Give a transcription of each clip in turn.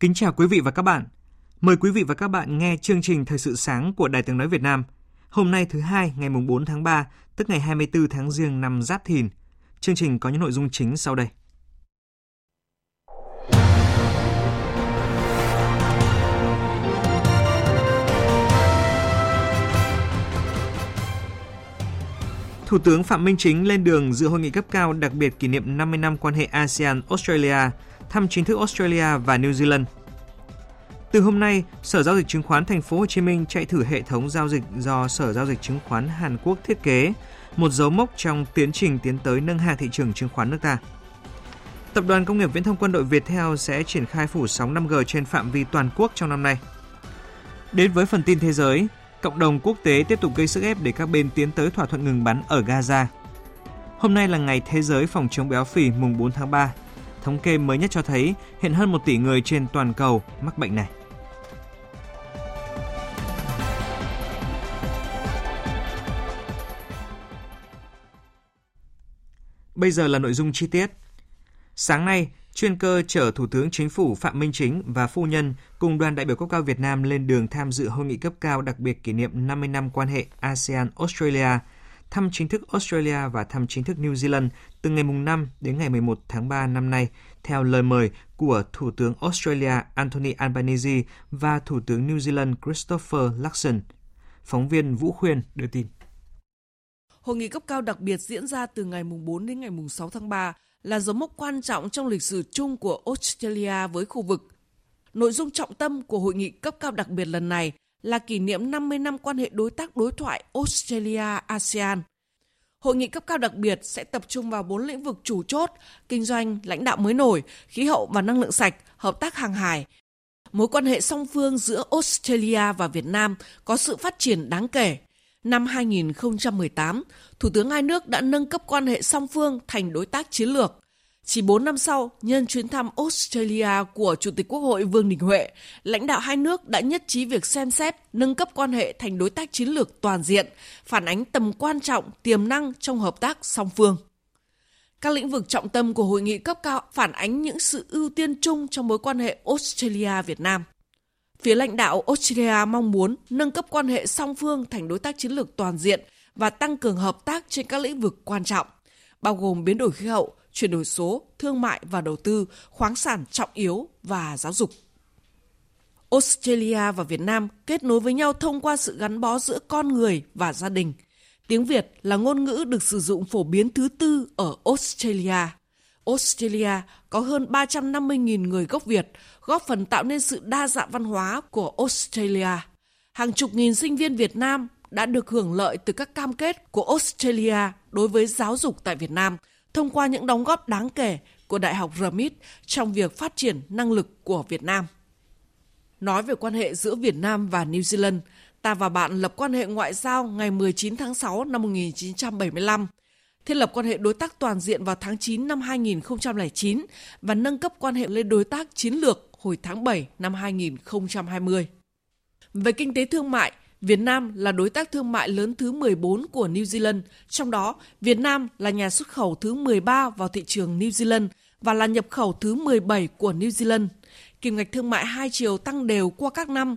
Kính chào quý vị và các bạn. Mời quý vị và các bạn nghe chương trình Thời sự sáng của Đài Tiếng Nói Việt Nam. Hôm nay thứ hai ngày mùng 4 tháng 3, tức ngày 24 tháng Giêng năm Giáp Thìn. Chương trình có những nội dung chính sau đây. Thủ tướng Phạm Minh Chính lên đường dự hội nghị cấp cao đặc biệt kỷ niệm 50 năm quan hệ ASEAN-Australia, thăm chính thức Australia và New Zealand. Từ hôm nay, Sở giao dịch chứng khoán Thành phố Hồ Chí Minh chạy thử hệ thống giao dịch do Sở giao dịch chứng khoán Hàn Quốc thiết kế, một dấu mốc trong tiến trình tiến tới nâng hạng thị trường chứng khoán nước ta. Tập đoàn Công nghiệp Viễn thông Quân đội Viettel sẽ triển khai phủ sóng 5G trên phạm vi toàn quốc trong năm nay. Đến với phần tin thế giới, cộng đồng quốc tế tiếp tục gây sức ép để các bên tiến tới thỏa thuận ngừng bắn ở Gaza. Hôm nay là ngày Thế giới phòng chống béo phì mùng 4 tháng 3. Thống kê mới nhất cho thấy hiện hơn 1 tỷ người trên toàn cầu mắc bệnh này. Bây giờ là nội dung chi tiết. Sáng nay, chuyên cơ chở Thủ tướng Chính phủ Phạm Minh Chính và phu nhân cùng đoàn đại biểu cấp cao Việt Nam lên đường tham dự hội nghị cấp cao đặc biệt kỷ niệm 50 năm quan hệ ASEAN-Australia, thăm chính thức Australia và thăm chính thức New Zealand từ ngày 5 đến ngày 11 tháng 3 năm nay, theo lời mời của Thủ tướng Australia Anthony Albanese và Thủ tướng New Zealand Christopher Luxon. Phóng viên Vũ Khuyên đưa tin. Hội nghị cấp cao đặc biệt diễn ra từ ngày 4 đến ngày 6 tháng 3 là dấu mốc quan trọng trong lịch sử chung của Australia với khu vực. Nội dung trọng tâm của hội nghị cấp cao đặc biệt lần này là kỷ niệm 50 năm quan hệ đối tác đối thoại Australia-ASEAN. Hội nghị cấp cao đặc biệt sẽ tập trung vào bốn lĩnh vực chủ chốt, kinh doanh, lãnh đạo mới nổi, khí hậu và năng lượng sạch, hợp tác hàng hải. Mối quan hệ song phương giữa Australia và Việt Nam có sự phát triển đáng kể. Năm 2018, Thủ tướng hai nước đã nâng cấp quan hệ song phương thành đối tác chiến lược. Chỉ 4 năm sau, nhân chuyến thăm Australia của Chủ tịch Quốc hội Vương Đình Huệ, lãnh đạo hai nước đã nhất trí việc xem xét nâng cấp quan hệ thành đối tác chiến lược toàn diện, phản ánh tầm quan trọng, tiềm năng trong hợp tác song phương. Các lĩnh vực trọng tâm của hội nghị cấp cao phản ánh những sự ưu tiên chung trong mối quan hệ Australia-Việt Nam. Phía lãnh đạo Australia mong muốn nâng cấp quan hệ song phương thành đối tác chiến lược toàn diện và tăng cường hợp tác trên các lĩnh vực quan trọng, bao gồm biến đổi khí hậu, chuyển đổi số, thương mại và đầu tư, khoáng sản trọng yếu và giáo dục. Australia và Việt Nam kết nối với nhau thông qua sự gắn bó giữa con người và gia đình. Tiếng Việt là ngôn ngữ được sử dụng phổ biến thứ tư ở Australia. Australia có hơn 350.000 người gốc Việt, góp phần tạo nên sự đa dạng văn hóa của Australia. Hàng chục nghìn sinh viên Việt Nam đã được hưởng lợi từ các cam kết của Australia đối với giáo dục tại Việt Nam thông qua những đóng góp đáng kể của Đại học RMIT trong việc phát triển năng lực của Việt Nam. Nói về quan hệ giữa Việt Nam và New Zealand, ta và bạn lập quan hệ ngoại giao ngày 19 tháng 6 năm 1975, thiết lập quan hệ đối tác toàn diện vào tháng 9 năm 2009 và nâng cấp quan hệ lên đối tác chiến lược hồi tháng 7 năm 2020. Về kinh tế thương mại, Việt Nam là đối tác thương mại lớn thứ 14 của New Zealand, trong đó Việt Nam là nhà xuất khẩu thứ 13 vào thị trường New Zealand và là nhập khẩu thứ 17 của New Zealand. Kim ngạch thương mại hai chiều tăng đều qua các năm.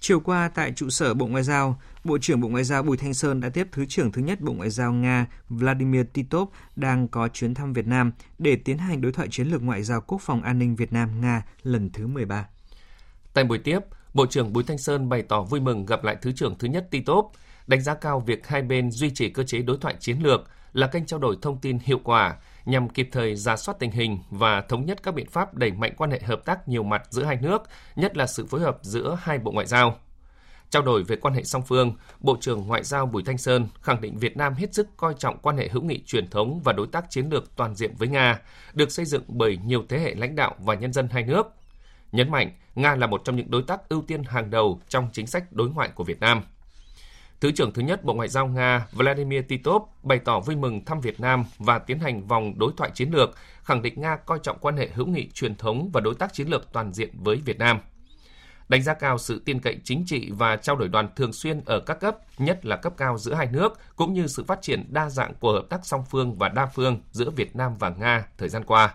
Chiều qua tại trụ sở Bộ Ngoại giao, Bộ trưởng Bộ Ngoại giao Bùi Thanh Sơn đã tiếp Thứ trưởng thứ nhất Bộ Ngoại giao Nga Vladimir Titov đang có chuyến thăm Việt Nam để tiến hành đối thoại chiến lược ngoại giao quốc phòng an ninh Việt Nam-Nga lần thứ 13. Tại buổi tiếp, Bộ trưởng Bùi Thanh Sơn bày tỏ vui mừng gặp lại Thứ trưởng thứ nhất Titov, đánh giá cao việc hai bên duy trì cơ chế đối thoại chiến lược là kênh trao đổi thông tin hiệu quả nhằm kịp thời ra soát tình hình và thống nhất các biện pháp đẩy mạnh quan hệ hợp tác nhiều mặt giữa hai nước, nhất là sự phối hợp giữa hai bộ ngoại giao. Trao đổi về quan hệ song phương, Bộ trưởng Ngoại giao Bùi Thanh Sơn khẳng định Việt Nam hết sức coi trọng quan hệ hữu nghị truyền thống và đối tác chiến lược toàn diện với Nga, được xây dựng bởi nhiều thế hệ lãnh đạo và nhân dân hai nước. Nhấn mạnh, Nga là một trong những đối tác ưu tiên hàng đầu trong chính sách đối ngoại của Việt Nam. Thứ trưởng thứ nhất Bộ Ngoại giao Nga Vladimir Titov bày tỏ vui mừng thăm Việt Nam và tiến hành vòng đối thoại chiến lược, khẳng định Nga coi trọng quan hệ hữu nghị truyền thống và đối tác chiến lược toàn diện với Việt Nam – đánh giá cao sự tin cậy chính trị và trao đổi đoàn thường xuyên ở các cấp, nhất là cấp cao giữa hai nước, cũng như sự phát triển đa dạng của hợp tác song phương và đa phương giữa Việt Nam và Nga thời gian qua.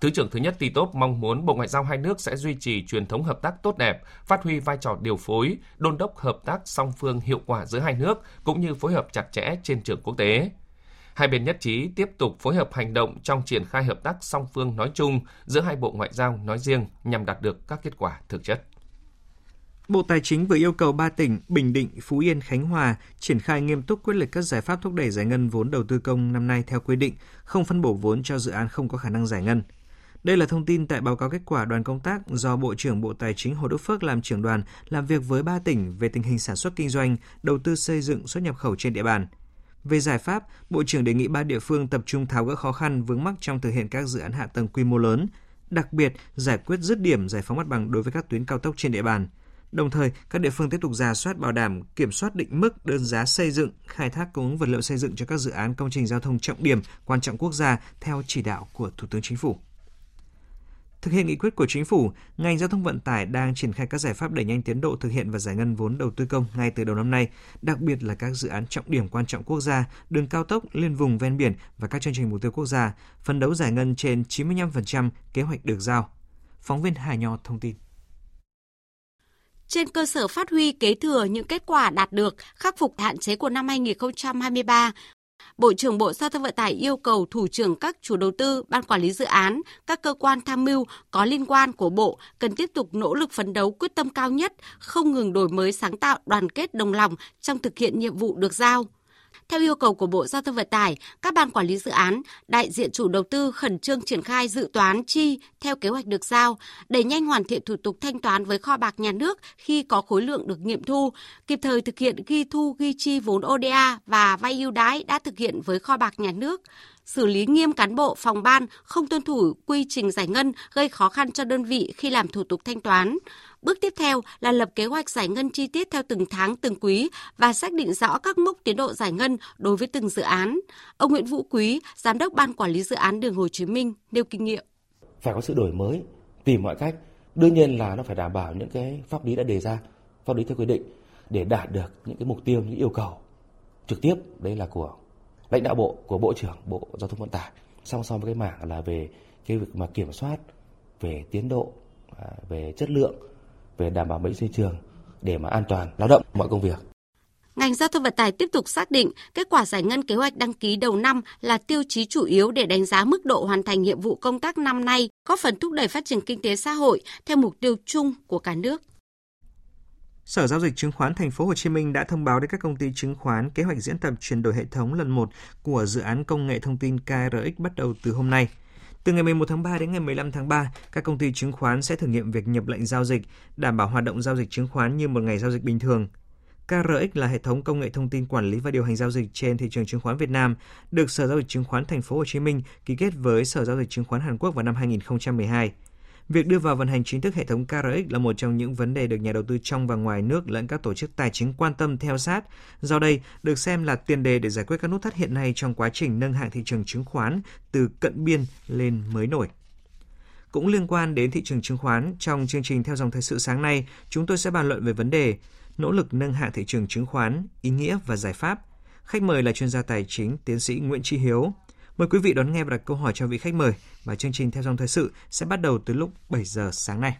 Thứ trưởng thứ nhất Titov mong muốn Bộ Ngoại giao hai nước sẽ duy trì truyền thống hợp tác tốt đẹp, phát huy vai trò điều phối, đôn đốc hợp tác song phương hiệu quả giữa hai nước, cũng như phối hợp chặt chẽ trên trường quốc tế. Hai bên nhất trí tiếp tục phối hợp hành động trong triển khai hợp tác song phương nói chung giữa hai bộ ngoại giao nói riêng nhằm đạt được các kết quả thực chất. Bộ Tài chính vừa yêu cầu ba tỉnh Bình Định, Phú Yên, Khánh Hòa triển khai nghiêm túc quyết liệt các giải pháp thúc đẩy giải ngân vốn đầu tư công năm nay theo quy định, không phân bổ vốn cho dự án không có khả năng giải ngân. Đây là thông tin tại báo cáo kết quả đoàn công tác do Bộ trưởng Bộ Tài chính Hồ Đức Phước làm trưởng đoàn làm việc với ba tỉnh về tình hình sản xuất kinh doanh, đầu tư xây dựng xuất nhập khẩu trên địa bàn. Về giải pháp, Bộ trưởng đề nghị ba địa phương tập trung tháo gỡ khó khăn vướng mắc trong thực hiện các dự án hạ tầng quy mô lớn, đặc biệt giải quyết dứt điểm giải phóng mặt bằng đối với các tuyến cao tốc trên địa bàn – Đồng thời, các địa phương tiếp tục ra soát bảo đảm kiểm soát định mức đơn giá xây dựng, khai thác cung ứng vật liệu xây dựng cho các dự án công trình giao thông trọng điểm quan trọng quốc gia theo chỉ đạo của Thủ tướng Chính phủ. Thực hiện nghị quyết của chính phủ, ngành giao thông vận tải đang triển khai các giải pháp đẩy nhanh tiến độ thực hiện và giải ngân vốn đầu tư công ngay từ đầu năm nay, đặc biệt là các dự án trọng điểm quan trọng quốc gia, đường cao tốc liên vùng ven biển và các chương trình mục tiêu quốc gia, phấn đấu giải ngân trên 95% kế hoạch được giao. Phóng viên Hà Nho thông tin trên cơ sở phát huy kế thừa những kết quả đạt được, khắc phục hạn chế của năm 2023, Bộ trưởng Bộ Giao thông Vận tải yêu cầu thủ trưởng các chủ đầu tư, ban quản lý dự án, các cơ quan tham mưu có liên quan của Bộ cần tiếp tục nỗ lực phấn đấu quyết tâm cao nhất, không ngừng đổi mới sáng tạo, đoàn kết đồng lòng trong thực hiện nhiệm vụ được giao. Theo yêu cầu của Bộ Giao thông Vận tải, các ban quản lý dự án, đại diện chủ đầu tư khẩn trương triển khai dự toán chi theo kế hoạch được giao, đẩy nhanh hoàn thiện thủ tục thanh toán với kho bạc nhà nước khi có khối lượng được nghiệm thu, kịp thời thực hiện ghi thu ghi chi vốn ODA và vay ưu đãi đã thực hiện với kho bạc nhà nước, xử lý nghiêm cán bộ phòng ban không tuân thủ quy trình giải ngân gây khó khăn cho đơn vị khi làm thủ tục thanh toán. Bước tiếp theo là lập kế hoạch giải ngân chi tiết theo từng tháng, từng quý và xác định rõ các mốc tiến độ giải ngân đối với từng dự án. Ông Nguyễn Vũ Quý, Giám đốc Ban Quản lý Dự án Đường Hồ Chí Minh, nêu kinh nghiệm. Phải có sự đổi mới, tìm mọi cách. Đương nhiên là nó phải đảm bảo những cái pháp lý đã đề ra, pháp lý theo quy định để đạt được những cái mục tiêu, những yêu cầu trực tiếp đấy là của lãnh đạo bộ của bộ trưởng bộ giao thông vận tải song song với cái mảng là về cái việc mà kiểm soát về tiến độ à, về chất lượng về đảm bảo vệ sinh trường để mà an toàn lao động mọi công việc Ngành giao thông vận tải tiếp tục xác định kết quả giải ngân kế hoạch đăng ký đầu năm là tiêu chí chủ yếu để đánh giá mức độ hoàn thành nhiệm vụ công tác năm nay, góp phần thúc đẩy phát triển kinh tế xã hội theo mục tiêu chung của cả nước. Sở giao dịch chứng khoán Thành phố Hồ Chí Minh đã thông báo đến các công ty chứng khoán kế hoạch diễn tập chuyển đổi hệ thống lần 1 của dự án công nghệ thông tin KRX bắt đầu từ hôm nay. Từ ngày 11 tháng 3 đến ngày 15 tháng 3, các công ty chứng khoán sẽ thử nghiệm việc nhập lệnh giao dịch, đảm bảo hoạt động giao dịch chứng khoán như một ngày giao dịch bình thường. KRX là hệ thống công nghệ thông tin quản lý và điều hành giao dịch trên thị trường chứng khoán Việt Nam, được Sở giao dịch chứng khoán Thành phố Hồ Chí Minh ký kết với Sở giao dịch chứng khoán Hàn Quốc vào năm 2012. Việc đưa vào vận hành chính thức hệ thống KRX là một trong những vấn đề được nhà đầu tư trong và ngoài nước lẫn các tổ chức tài chính quan tâm theo sát. Do đây, được xem là tiền đề để giải quyết các nút thắt hiện nay trong quá trình nâng hạng thị trường chứng khoán từ cận biên lên mới nổi. Cũng liên quan đến thị trường chứng khoán, trong chương trình theo dòng thời sự sáng nay, chúng tôi sẽ bàn luận về vấn đề nỗ lực nâng hạng thị trường chứng khoán, ý nghĩa và giải pháp. Khách mời là chuyên gia tài chính tiến sĩ Nguyễn Tri Hiếu, Mời quý vị đón nghe và đặt câu hỏi cho vị khách mời và chương trình theo dòng thời sự sẽ bắt đầu từ lúc 7 giờ sáng nay.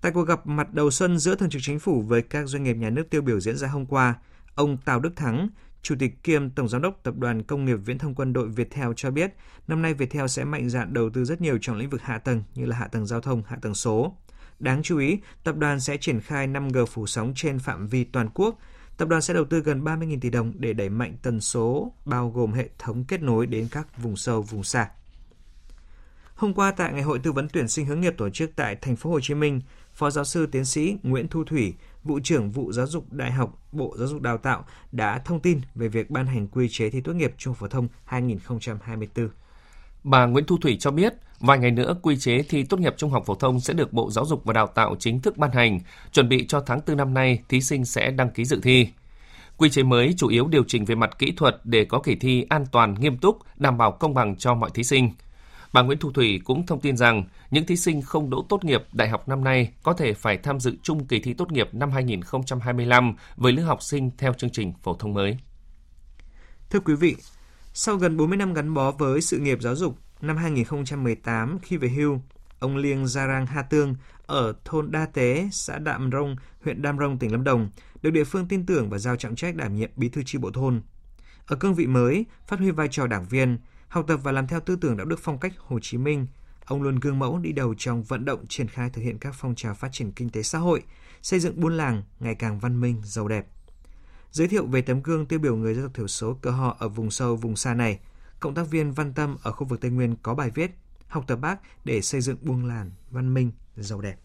Tại cuộc gặp mặt đầu xuân giữa Thường trực Chính phủ với các doanh nghiệp nhà nước tiêu biểu diễn ra hôm qua, ông Tào Đức Thắng, Chủ tịch kiêm Tổng Giám đốc Tập đoàn Công nghiệp Viễn thông Quân đội Viettel cho biết, năm nay Viettel sẽ mạnh dạn đầu tư rất nhiều trong lĩnh vực hạ tầng như là hạ tầng giao thông, hạ tầng số. Đáng chú ý, tập đoàn sẽ triển khai 5G phủ sóng trên phạm vi toàn quốc, tập đoàn sẽ đầu tư gần 30.000 tỷ đồng để đẩy mạnh tần số, bao gồm hệ thống kết nối đến các vùng sâu, vùng xa. Hôm qua tại Ngày hội tư vấn tuyển sinh hướng nghiệp tổ chức tại thành phố Hồ Chí Minh, Phó giáo sư tiến sĩ Nguyễn Thu Thủy, vụ trưởng vụ giáo dục đại học Bộ Giáo dục Đào tạo đã thông tin về việc ban hành quy chế thi tốt nghiệp trung phổ thông 2024. Bà Nguyễn Thu Thủy cho biết, vài ngày nữa quy chế thi tốt nghiệp trung học phổ thông sẽ được Bộ Giáo dục và Đào tạo chính thức ban hành, chuẩn bị cho tháng 4 năm nay thí sinh sẽ đăng ký dự thi. Quy chế mới chủ yếu điều chỉnh về mặt kỹ thuật để có kỳ thi an toàn, nghiêm túc, đảm bảo công bằng cho mọi thí sinh. Bà Nguyễn Thu Thủy cũng thông tin rằng những thí sinh không đỗ tốt nghiệp đại học năm nay có thể phải tham dự chung kỳ thi tốt nghiệp năm 2025 với lứa học sinh theo chương trình phổ thông mới. Thưa quý vị, sau gần 40 năm gắn bó với sự nghiệp giáo dục, năm 2018 khi về hưu, ông Liêng Gia Rang Ha Tương ở thôn Đa Tế, xã Đạm Rông, huyện Đam Rông, tỉnh Lâm Đồng, được địa phương tin tưởng và giao trọng trách đảm nhiệm bí thư chi bộ thôn. Ở cương vị mới, phát huy vai trò đảng viên, học tập và làm theo tư tưởng đạo đức phong cách Hồ Chí Minh, ông luôn gương mẫu đi đầu trong vận động triển khai thực hiện các phong trào phát triển kinh tế xã hội, xây dựng buôn làng ngày càng văn minh, giàu đẹp. Giới thiệu về tấm gương tiêu biểu người dân tộc thiểu số cơ họ ở vùng sâu, vùng xa này, cộng tác viên Văn Tâm ở khu vực Tây Nguyên có bài viết Học tập bác để xây dựng buông làng văn minh, giàu đẹp.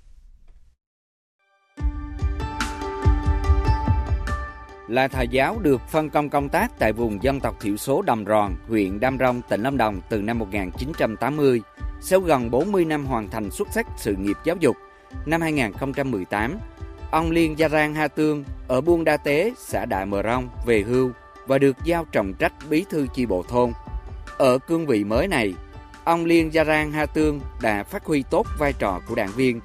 là thầy giáo được phân công công tác tại vùng dân tộc thiểu số Đầm Ròn, huyện Đam Rông, tỉnh Lâm Đồng từ năm 1980. Sau gần 40 năm hoàn thành xuất sắc sự nghiệp giáo dục, năm 2018, ông Liên Gia Rang Ha Tương ở Buôn Đa Tế, xã Đại Mờ Rông về hưu và được giao trọng trách bí thư chi bộ thôn. Ở cương vị mới này, ông Liên Gia Rang Ha Tương đã phát huy tốt vai trò của đảng viên,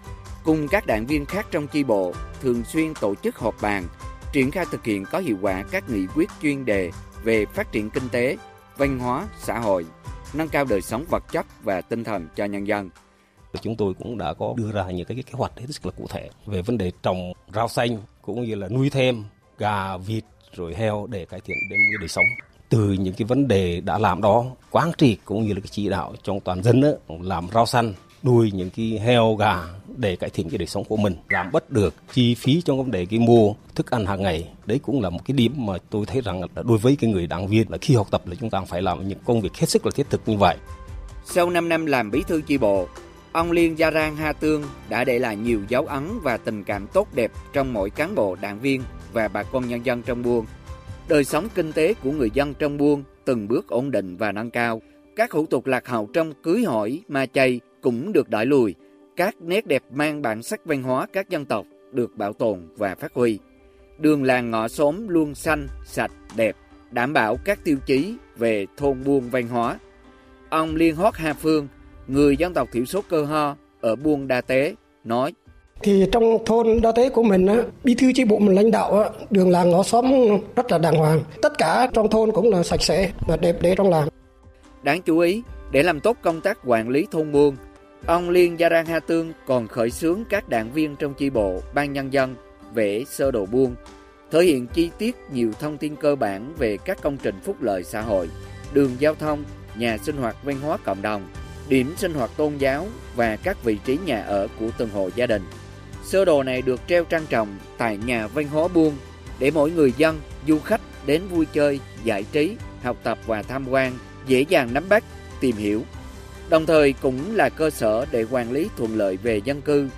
cùng các đảng viên khác trong chi bộ thường xuyên tổ chức họp bàn, triển khai thực hiện có hiệu quả các nghị quyết chuyên đề về phát triển kinh tế, văn hóa, xã hội, nâng cao đời sống vật chất và tinh thần cho nhân dân. Chúng tôi cũng đã có đưa ra những cái kế hoạch hết sức là cụ thể về vấn đề trồng rau xanh cũng như là nuôi thêm gà, vịt rồi heo để cải thiện đến đời sống. Từ những cái vấn đề đã làm đó, quán triệt cũng như là cái chỉ đạo trong toàn dân đó, làm rau xanh nuôi những cái heo gà để cải thiện cái đời sống của mình giảm bớt được chi phí trong vấn đề cái mua thức ăn hàng ngày. Đấy cũng là một cái điểm mà tôi thấy rằng là đối với cái người đảng viên là khi học tập là chúng ta phải làm những công việc hết sức là thiết thực như vậy. Sau 5 năm làm bí thư chi bộ ông Liên Gia Rang Ha Tương đã để lại nhiều dấu ấn và tình cảm tốt đẹp trong mỗi cán bộ đảng viên và bà con nhân dân trong buôn đời sống kinh tế của người dân trong buôn từng bước ổn định và nâng cao các hủ tục lạc hậu trong cưới hỏi ma chay cũng được đẩy lùi, các nét đẹp mang bản sắc văn hóa các dân tộc được bảo tồn và phát huy. Đường làng ngõ xóm luôn xanh, sạch, đẹp, đảm bảo các tiêu chí về thôn buôn văn hóa. Ông Liên Hót Hà Phương, người dân tộc thiểu số cơ ho ở buôn Đa Tế, nói thì trong thôn đa tế của mình á, bí thư chi bộ mình lãnh đạo á, đường làng ngõ xóm rất là đàng hoàng tất cả trong thôn cũng là sạch sẽ và đẹp đẽ trong làng đáng chú ý để làm tốt công tác quản lý thôn buôn Ông Liên Gia Rang Ha Tương còn khởi xướng các đảng viên trong chi bộ, ban nhân dân vẽ sơ đồ buôn, thể hiện chi tiết nhiều thông tin cơ bản về các công trình phúc lợi xã hội, đường giao thông, nhà sinh hoạt văn hóa cộng đồng, điểm sinh hoạt tôn giáo và các vị trí nhà ở của từng hộ gia đình. Sơ đồ này được treo trang trọng tại nhà văn hóa buôn để mỗi người dân, du khách đến vui chơi, giải trí, học tập và tham quan dễ dàng nắm bắt, tìm hiểu đồng thời cũng là cơ sở để quản lý thuận lợi về dân cư,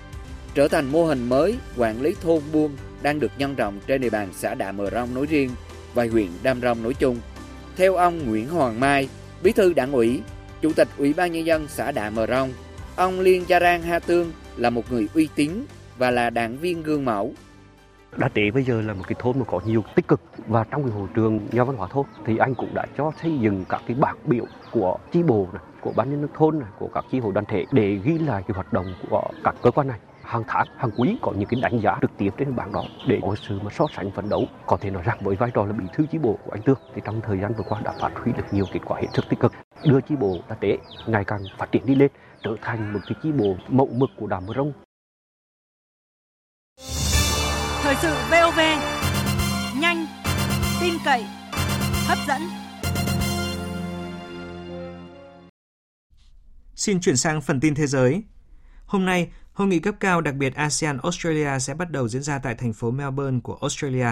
trở thành mô hình mới quản lý thôn buôn đang được nhân rộng trên địa bàn xã Đạ Mờ Rông nói riêng và huyện Đam Rông nói chung. Theo ông Nguyễn Hoàng Mai, Bí thư Đảng ủy, Chủ tịch Ủy ban nhân dân xã Đạ Mờ Rông, ông Liên Gia Rang Ha Tương là một người uy tín và là đảng viên gương mẫu. Đa Tế bây giờ là một cái thôn mà có nhiều tích cực. Và trong cái hội trường nhà văn hóa thôn thì anh cũng đã cho xây dựng các cái bảng biểu của chi bộ này, của ban nhân dân thôn này, của các chi hội đoàn thể để ghi lại cái hoạt động của các cơ quan này. Hàng tháng hàng quý có những cái đánh giá trực tiếp trên bảng đó để có sự mà so sánh phấn đấu. Có thể nói rằng với vai trò là bí thư chi bộ của anh Tương thì trong thời gian vừa qua đã phát huy được nhiều kết quả hiện thực tích cực đưa chi bộ Đa Tế ngày càng phát triển đi lên trở thành một cái chi bộ mẫu mực của đảng Mơ Rông. Thời sự VOV nhanh, tin cậy, hấp dẫn. Xin chuyển sang phần tin thế giới. Hôm nay, hội nghị cấp cao đặc biệt ASEAN Australia sẽ bắt đầu diễn ra tại thành phố Melbourne của Australia.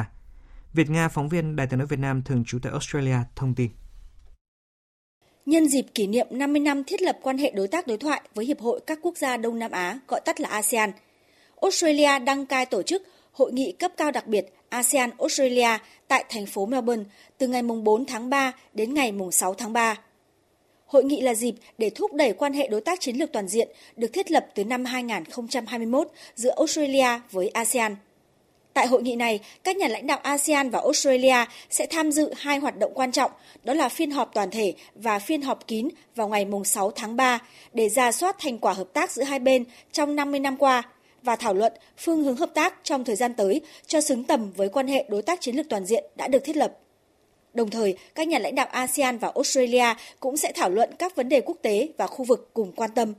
Việt Nga, phóng viên Đài tiếng nói Việt Nam thường trú tại Australia thông tin. Nhân dịp kỷ niệm 50 năm thiết lập quan hệ đối tác đối thoại với Hiệp hội các quốc gia Đông Nam Á, gọi tắt là ASEAN, Australia đăng cai tổ chức hội nghị cấp cao đặc biệt ASEAN Australia tại thành phố Melbourne từ ngày 4 tháng 3 đến ngày 6 tháng 3. Hội nghị là dịp để thúc đẩy quan hệ đối tác chiến lược toàn diện được thiết lập từ năm 2021 giữa Australia với ASEAN. Tại hội nghị này, các nhà lãnh đạo ASEAN và Australia sẽ tham dự hai hoạt động quan trọng, đó là phiên họp toàn thể và phiên họp kín vào ngày 6 tháng 3 để ra soát thành quả hợp tác giữa hai bên trong 50 năm qua và thảo luận phương hướng hợp tác trong thời gian tới cho xứng tầm với quan hệ đối tác chiến lược toàn diện đã được thiết lập. Đồng thời, các nhà lãnh đạo ASEAN và Australia cũng sẽ thảo luận các vấn đề quốc tế và khu vực cùng quan tâm.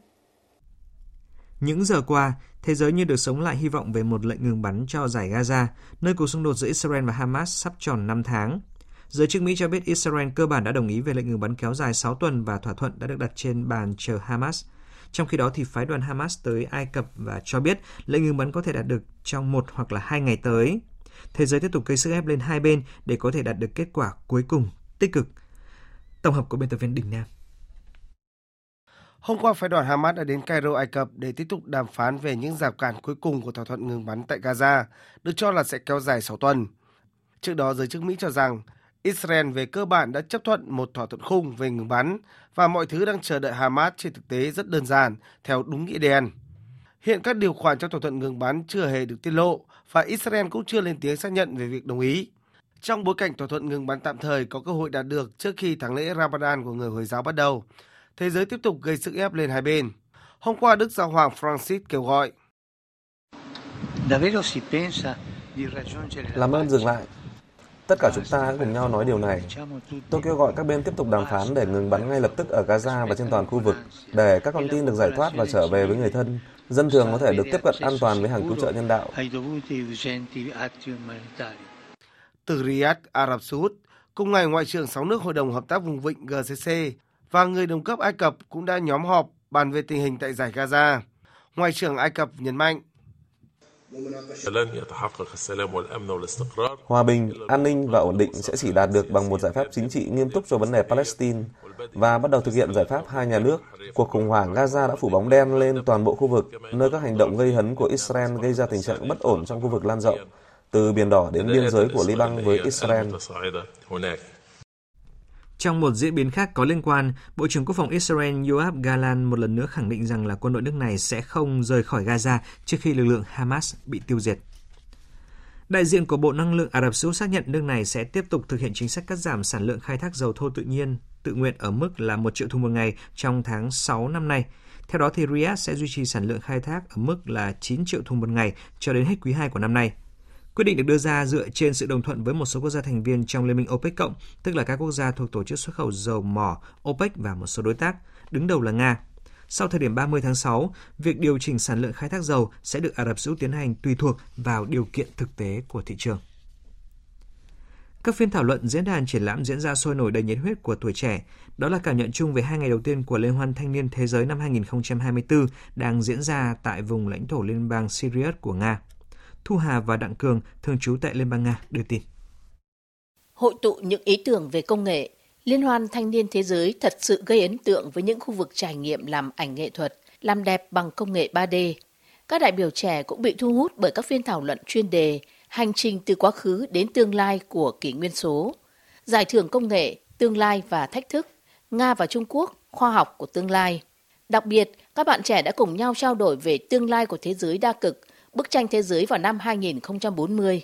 Những giờ qua, thế giới như được sống lại hy vọng về một lệnh ngừng bắn cho giải Gaza, nơi cuộc xung đột giữa Israel và Hamas sắp tròn 5 tháng. Giới chức Mỹ cho biết Israel cơ bản đã đồng ý về lệnh ngừng bắn kéo dài 6 tuần và thỏa thuận đã được đặt trên bàn chờ Hamas. Trong khi đó thì phái đoàn Hamas tới Ai Cập và cho biết lệnh ngừng bắn có thể đạt được trong một hoặc là hai ngày tới. Thế giới tiếp tục gây sức ép lên hai bên để có thể đạt được kết quả cuối cùng tích cực. Tổng hợp của biên tập viên Đình Nam. Hôm qua, phái đoàn Hamas đã đến Cairo, Ai Cập để tiếp tục đàm phán về những rào cản cuối cùng của thỏa thuận ngừng bắn tại Gaza, được cho là sẽ kéo dài 6 tuần. Trước đó, giới chức Mỹ cho rằng Israel về cơ bản đã chấp thuận một thỏa thuận khung về ngừng bắn và mọi thứ đang chờ đợi Hamas trên thực tế rất đơn giản, theo đúng nghĩa đen. Hiện các điều khoản trong thỏa thuận ngừng bắn chưa hề được tiết lộ và Israel cũng chưa lên tiếng xác nhận về việc đồng ý. Trong bối cảnh thỏa thuận ngừng bắn tạm thời có cơ hội đạt được trước khi tháng lễ Ramadan của người Hồi giáo bắt đầu, thế giới tiếp tục gây sức ép lên hai bên. Hôm qua, Đức Giáo hoàng Francis kêu gọi. Làm ơn dừng lại. Tất cả chúng ta hãy cùng nhau nói điều này. Tôi kêu gọi các bên tiếp tục đàm phán để ngừng bắn ngay lập tức ở Gaza và trên toàn khu vực, để các con tin được giải thoát và trở về với người thân. Dân thường có thể được tiếp cận an toàn với hàng cứu trợ nhân đạo. Từ Riyadh, Ả Rập Xê Út, cùng ngày Ngoại trưởng 6 nước Hội đồng Hợp tác Vùng Vịnh GCC và người đồng cấp Ai Cập cũng đã nhóm họp bàn về tình hình tại giải Gaza. Ngoại trưởng Ai Cập nhấn mạnh Hòa bình, an ninh và ổn định sẽ chỉ đạt được bằng một giải pháp chính trị nghiêm túc cho vấn đề Palestine và bắt đầu thực hiện giải pháp hai nhà nước. Cuộc khủng hoảng Gaza đã phủ bóng đen lên toàn bộ khu vực, nơi các hành động gây hấn của Israel gây ra tình trạng bất ổn trong khu vực lan rộng, từ Biển Đỏ đến biên giới của Liban với Israel. Trong một diễn biến khác có liên quan, Bộ trưởng Quốc phòng Israel Yoav Galan một lần nữa khẳng định rằng là quân đội nước này sẽ không rời khỏi Gaza trước khi lực lượng Hamas bị tiêu diệt. Đại diện của Bộ Năng lượng Ả Rập Xê Út xác nhận nước này sẽ tiếp tục thực hiện chính sách cắt giảm sản lượng khai thác dầu thô tự nhiên tự nguyện ở mức là 1 triệu thùng một ngày trong tháng 6 năm nay. Theo đó thì Riyadh sẽ duy trì sản lượng khai thác ở mức là 9 triệu thùng một ngày cho đến hết quý 2 của năm nay. Quyết định được đưa ra dựa trên sự đồng thuận với một số quốc gia thành viên trong Liên minh OPEC cộng, tức là các quốc gia thuộc tổ chức xuất khẩu dầu mỏ OPEC và một số đối tác, đứng đầu là Nga. Sau thời điểm 30 tháng 6, việc điều chỉnh sản lượng khai thác dầu sẽ được Ả Rập Xê Út tiến hành tùy thuộc vào điều kiện thực tế của thị trường. Các phiên thảo luận diễn đàn triển lãm diễn ra sôi nổi đầy nhiệt huyết của tuổi trẻ. Đó là cảm nhận chung về hai ngày đầu tiên của Liên hoan Thanh niên Thế giới năm 2024 đang diễn ra tại vùng lãnh thổ liên bang Syria của Nga. Thu Hà và Đặng Cường, thường trú tại Liên bang Nga, đưa tin. Hội tụ những ý tưởng về công nghệ, Liên hoan Thanh niên Thế giới thật sự gây ấn tượng với những khu vực trải nghiệm làm ảnh nghệ thuật, làm đẹp bằng công nghệ 3D. Các đại biểu trẻ cũng bị thu hút bởi các phiên thảo luận chuyên đề Hành trình từ quá khứ đến tương lai của kỷ nguyên số, Giải thưởng công nghệ, tương lai và thách thức, Nga và Trung Quốc, khoa học của tương lai. Đặc biệt, các bạn trẻ đã cùng nhau trao đổi về tương lai của thế giới đa cực, bức tranh thế giới vào năm 2040.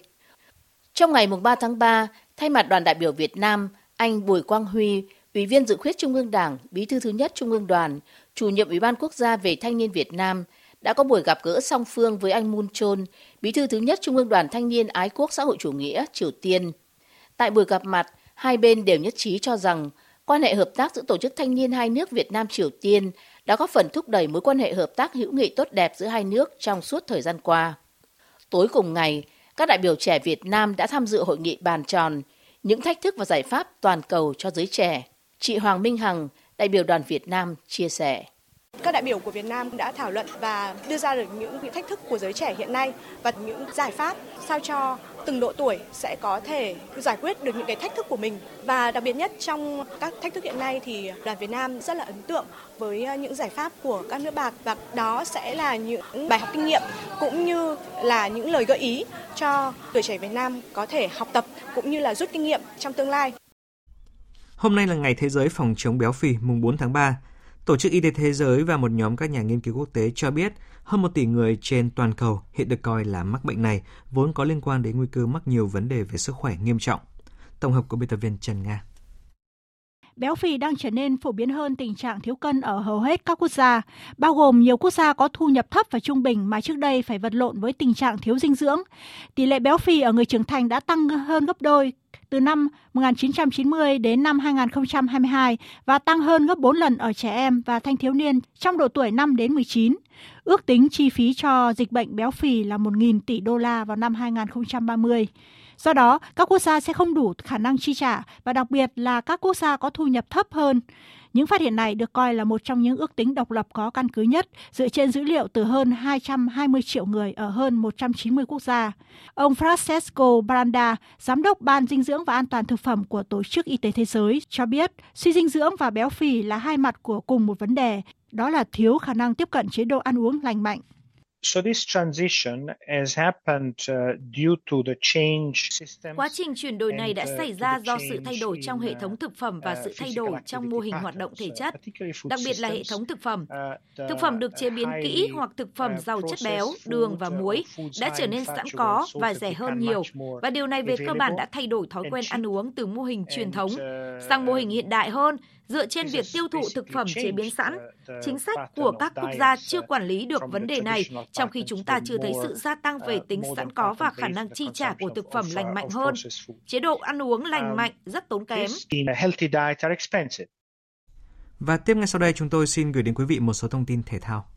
Trong ngày 3 tháng 3, thay mặt đoàn đại biểu Việt Nam, anh Bùi Quang Huy, Ủy viên dự khuyết Trung ương Đảng, Bí thư thứ nhất Trung ương Đoàn, chủ nhiệm Ủy ban Quốc gia về Thanh niên Việt Nam, đã có buổi gặp gỡ song phương với anh Moon Chol, Bí thư thứ nhất Trung ương Đoàn Thanh niên Ái quốc xã hội chủ nghĩa Triều Tiên. Tại buổi gặp mặt, hai bên đều nhất trí cho rằng quan hệ hợp tác giữa tổ chức thanh niên hai nước Việt Nam Triều Tiên đã góp phần thúc đẩy mối quan hệ hợp tác hữu nghị tốt đẹp giữa hai nước trong suốt thời gian qua. Tối cùng ngày, các đại biểu trẻ Việt Nam đã tham dự hội nghị bàn tròn những thách thức và giải pháp toàn cầu cho giới trẻ. Chị Hoàng Minh Hằng, đại biểu đoàn Việt Nam chia sẻ. Các đại biểu của Việt Nam đã thảo luận và đưa ra được những thách thức của giới trẻ hiện nay và những giải pháp sao cho từng độ tuổi sẽ có thể giải quyết được những cái thách thức của mình và đặc biệt nhất trong các thách thức hiện nay thì đoàn Việt Nam rất là ấn tượng với những giải pháp của các nước bạc và đó sẽ là những bài học kinh nghiệm cũng như là những lời gợi ý cho tuổi trẻ Việt Nam có thể học tập cũng như là rút kinh nghiệm trong tương lai. Hôm nay là ngày Thế giới phòng chống béo phì mùng 4 tháng 3. Tổ chức Y tế Thế giới và một nhóm các nhà nghiên cứu quốc tế cho biết hơn một tỷ người trên toàn cầu hiện được coi là mắc bệnh này, vốn có liên quan đến nguy cơ mắc nhiều vấn đề về sức khỏe nghiêm trọng. Tổng hợp của biên tập viên Trần Nga béo phì đang trở nên phổ biến hơn tình trạng thiếu cân ở hầu hết các quốc gia, bao gồm nhiều quốc gia có thu nhập thấp và trung bình mà trước đây phải vật lộn với tình trạng thiếu dinh dưỡng. Tỷ lệ béo phì ở người trưởng thành đã tăng hơn gấp đôi từ năm 1990 đến năm 2022 và tăng hơn gấp 4 lần ở trẻ em và thanh thiếu niên trong độ tuổi 5 đến 19. Ước tính chi phí cho dịch bệnh béo phì là 1.000 tỷ đô la vào năm 2030. Do đó, các quốc gia sẽ không đủ khả năng chi trả và đặc biệt là các quốc gia có thu nhập thấp hơn. Những phát hiện này được coi là một trong những ước tính độc lập có căn cứ nhất dựa trên dữ liệu từ hơn 220 triệu người ở hơn 190 quốc gia. Ông Francesco Branda, giám đốc Ban dinh dưỡng và an toàn thực phẩm của Tổ chức Y tế Thế giới, cho biết suy dinh dưỡng và béo phì là hai mặt của cùng một vấn đề, đó là thiếu khả năng tiếp cận chế độ ăn uống lành mạnh. So this transition has happened uh, due to the change systems. Quá trình chuyển đổi này đã uh, xảy ra do sự thay đổi trong hệ thống thực phẩm và uh, sự thay đổi trong mô hình hoạt động thể chất, đặc biệt là hệ thống thực phẩm. Thực phẩm được chế biến kỹ hoặc thực phẩm giàu chất béo, đường và muối đã trở nên sẵn có và rẻ hơn nhiều, và điều này về cơ bản đã thay đổi thói quen ăn uống từ mô hình truyền thống sang mô hình hiện đại hơn dựa trên việc tiêu thụ thực phẩm chế biến sẵn. Chính sách của các quốc gia chưa quản lý được vấn đề này, trong khi chúng ta chưa thấy sự gia tăng về tính sẵn có và khả năng chi trả của thực phẩm lành mạnh hơn. Chế độ ăn uống lành mạnh rất tốn kém. Và tiếp ngay sau đây chúng tôi xin gửi đến quý vị một số thông tin thể thao.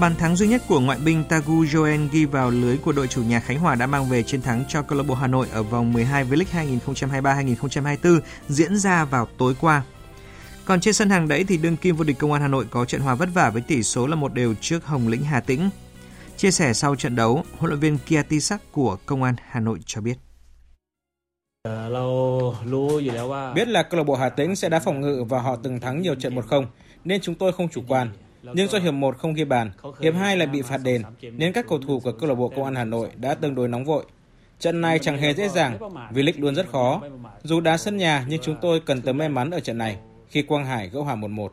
Bàn thắng duy nhất của ngoại binh Tagu Joen ghi vào lưới của đội chủ nhà Khánh Hòa đã mang về chiến thắng cho câu lạc bộ Hà Nội ở vòng 12 V-League 2023-2024 diễn ra vào tối qua. Còn trên sân hàng đẫy thì đương kim vô địch công an Hà Nội có trận hòa vất vả với tỷ số là một đều trước Hồng Lĩnh Hà Tĩnh. Chia sẻ sau trận đấu, huấn luyện viên Kia Tisak của công an Hà Nội cho biết. Biết là câu lạc bộ Hà Tĩnh sẽ đá phòng ngự và họ từng thắng nhiều trận 1-0 nên chúng tôi không chủ quan. Nhưng do hiệp 1 không ghi bàn, hiệp 2 lại bị phạt đền, nên các cầu thủ của câu lạc bộ Công an Hà Nội đã tương đối nóng vội. Trận này chẳng hề dễ dàng, vì lịch luôn rất khó. Dù đá sân nhà nhưng chúng tôi cần tấm may mắn ở trận này khi Quang Hải gỡ hòa 1-1.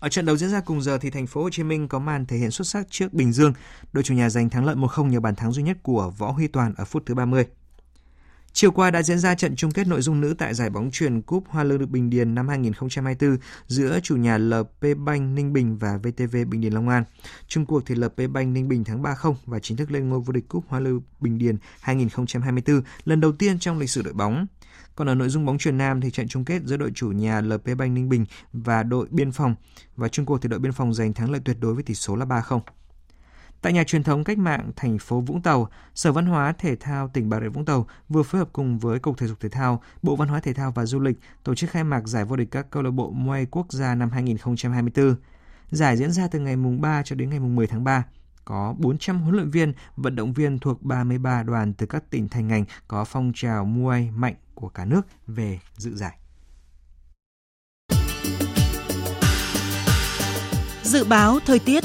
Ở trận đấu diễn ra cùng giờ thì thành phố Hồ Chí Minh có màn thể hiện xuất sắc trước Bình Dương. Đội chủ nhà giành thắng lợi 1-0 nhờ bàn thắng duy nhất của Võ Huy Toàn ở phút thứ 30. Chiều qua đã diễn ra trận chung kết nội dung nữ tại giải bóng truyền Cúp Hoa Lư Bình Điền năm 2024 giữa chủ nhà LP Bank Ninh Bình và VTV Bình Điền Long An. Trung cuộc thì LP Bank Ninh Bình thắng 3-0 và chính thức lên ngôi vô địch Cúp Hoa Lư Bình Điền 2024 lần đầu tiên trong lịch sử đội bóng. Còn ở nội dung bóng truyền nam thì trận chung kết giữa đội chủ nhà LP Bank Ninh Bình và đội biên phòng và chung cuộc thì đội biên phòng giành thắng lợi tuyệt đối với tỷ số là 3-0. Tại nhà truyền thống cách mạng thành phố Vũng Tàu, Sở Văn hóa Thể thao tỉnh Bà Rịa Vũng Tàu vừa phối hợp cùng với Cục Thể dục Thể thao, Bộ Văn hóa Thể thao và Du lịch tổ chức khai mạc giải vô địch các câu lạc bộ Muay quốc gia năm 2024. Giải diễn ra từ ngày mùng 3 cho đến ngày mùng 10 tháng 3 có 400 huấn luyện viên, vận động viên thuộc 33 đoàn từ các tỉnh thành ngành có phong trào Muay mạnh của cả nước về dự giải. Dự báo thời tiết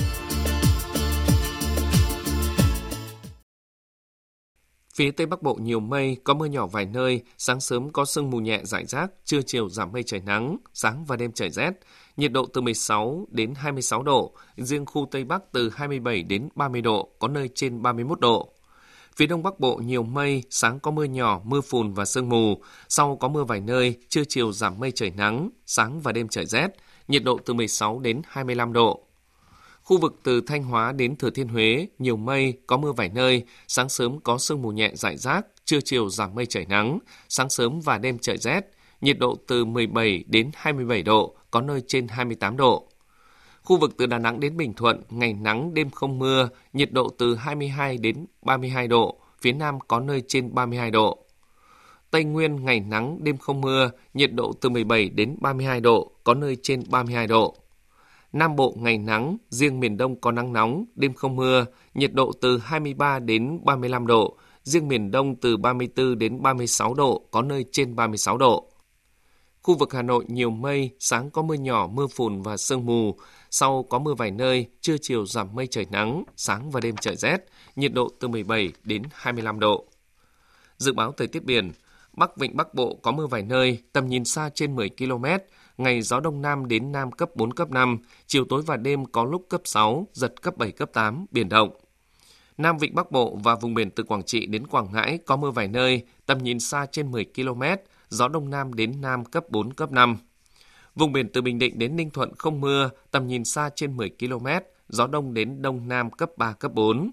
Phía Tây Bắc Bộ nhiều mây, có mưa nhỏ vài nơi, sáng sớm có sương mù nhẹ rải rác, trưa chiều giảm mây trời nắng, sáng và đêm trời rét. Nhiệt độ từ 16 đến 26 độ, riêng khu Tây Bắc từ 27 đến 30 độ, có nơi trên 31 độ. Phía Đông Bắc Bộ nhiều mây, sáng có mưa nhỏ, mưa phùn và sương mù, sau có mưa vài nơi, trưa chiều giảm mây trời nắng, sáng và đêm trời rét, nhiệt độ từ 16 đến 25 độ. Khu vực từ Thanh Hóa đến Thừa Thiên Huế, nhiều mây, có mưa vài nơi, sáng sớm có sương mù nhẹ rải rác, trưa chiều giảm mây trời nắng, sáng sớm và đêm trời rét, nhiệt độ từ 17 đến 27 độ, có nơi trên 28 độ. Khu vực từ Đà Nẵng đến Bình Thuận, ngày nắng đêm không mưa, nhiệt độ từ 22 đến 32 độ, phía Nam có nơi trên 32 độ. Tây Nguyên ngày nắng, đêm không mưa, nhiệt độ từ 17 đến 32 độ, có nơi trên 32 độ. Nam Bộ ngày nắng, riêng miền Đông có nắng nóng, đêm không mưa, nhiệt độ từ 23 đến 35 độ, riêng miền Đông từ 34 đến 36 độ, có nơi trên 36 độ. Khu vực Hà Nội nhiều mây, sáng có mưa nhỏ, mưa phùn và sương mù, sau có mưa vài nơi, trưa chiều giảm mây trời nắng, sáng và đêm trời rét, nhiệt độ từ 17 đến 25 độ. Dự báo thời tiết biển, Bắc Vịnh Bắc Bộ có mưa vài nơi, tầm nhìn xa trên 10 km, ngày gió Đông Nam đến Nam cấp 4, cấp 5, chiều tối và đêm có lúc cấp 6, giật cấp 7, cấp 8, biển động. Nam Vịnh Bắc Bộ và vùng biển từ Quảng Trị đến Quảng Ngãi có mưa vài nơi, tầm nhìn xa trên 10 km, gió Đông Nam đến Nam cấp 4, cấp 5. Vùng biển từ Bình Định đến Ninh Thuận không mưa, tầm nhìn xa trên 10 km, gió Đông đến Đông Nam cấp 3, cấp 4.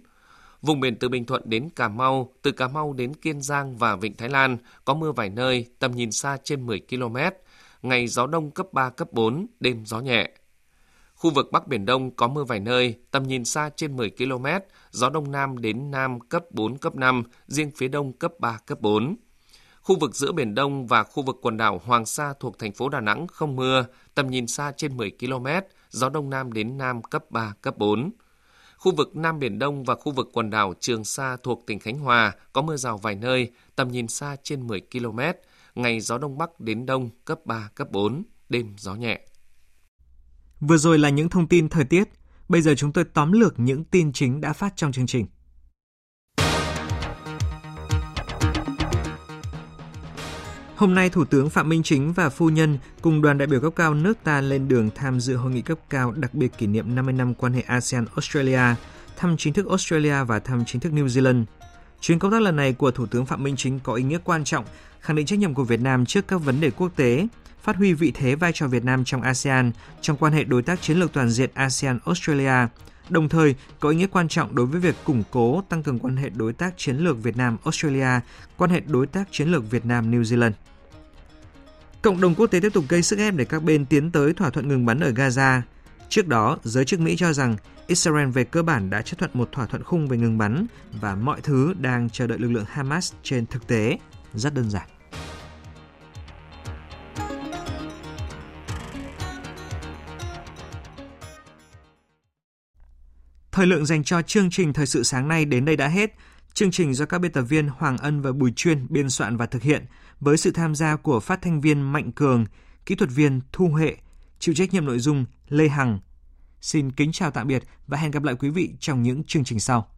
Vùng biển từ Bình Thuận đến Cà Mau, từ Cà Mau đến Kiên Giang và Vịnh Thái Lan có mưa vài nơi, tầm nhìn xa trên 10 km, ngày gió đông cấp 3, cấp 4, đêm gió nhẹ. Khu vực Bắc Biển Đông có mưa vài nơi, tầm nhìn xa trên 10 km, gió Đông Nam đến Nam cấp 4, cấp 5, riêng phía Đông cấp 3, cấp 4. Khu vực giữa Biển Đông và khu vực quần đảo Hoàng Sa thuộc thành phố Đà Nẵng không mưa, tầm nhìn xa trên 10 km, gió Đông Nam đến Nam cấp 3, cấp 4. Khu vực Nam Biển Đông và khu vực quần đảo Trường Sa thuộc tỉnh Khánh Hòa có mưa rào vài nơi, tầm nhìn xa trên 10 km, ngày gió Đông Bắc đến Đông cấp 3, cấp 4, đêm gió nhẹ. Vừa rồi là những thông tin thời tiết, bây giờ chúng tôi tóm lược những tin chính đã phát trong chương trình. Hôm nay, Thủ tướng Phạm Minh Chính và phu nhân cùng đoàn đại biểu cấp cao nước ta lên đường tham dự hội nghị cấp cao đặc biệt kỷ niệm 50 năm quan hệ ASEAN-Australia, thăm chính thức Australia và thăm chính thức New Zealand. Chuyến công tác lần này của Thủ tướng Phạm Minh Chính có ý nghĩa quan trọng, khẳng định trách nhiệm của Việt Nam trước các vấn đề quốc tế, phát huy vị thế vai trò Việt Nam trong ASEAN trong quan hệ đối tác chiến lược toàn diện ASEAN-Australia, đồng thời có ý nghĩa quan trọng đối với việc củng cố tăng cường quan hệ đối tác chiến lược Việt Nam Australia, quan hệ đối tác chiến lược Việt Nam New Zealand. Cộng đồng quốc tế tiếp tục gây sức ép để các bên tiến tới thỏa thuận ngừng bắn ở Gaza. Trước đó, giới chức Mỹ cho rằng Israel về cơ bản đã chấp thuận một thỏa thuận khung về ngừng bắn và mọi thứ đang chờ đợi lực lượng Hamas trên thực tế. Rất đơn giản. Thời lượng dành cho chương trình Thời sự sáng nay đến đây đã hết. Chương trình do các biên tập viên Hoàng Ân và Bùi Chuyên biên soạn và thực hiện với sự tham gia của phát thanh viên Mạnh Cường, kỹ thuật viên Thu Huệ, chịu trách nhiệm nội dung Lê Hằng. Xin kính chào tạm biệt và hẹn gặp lại quý vị trong những chương trình sau.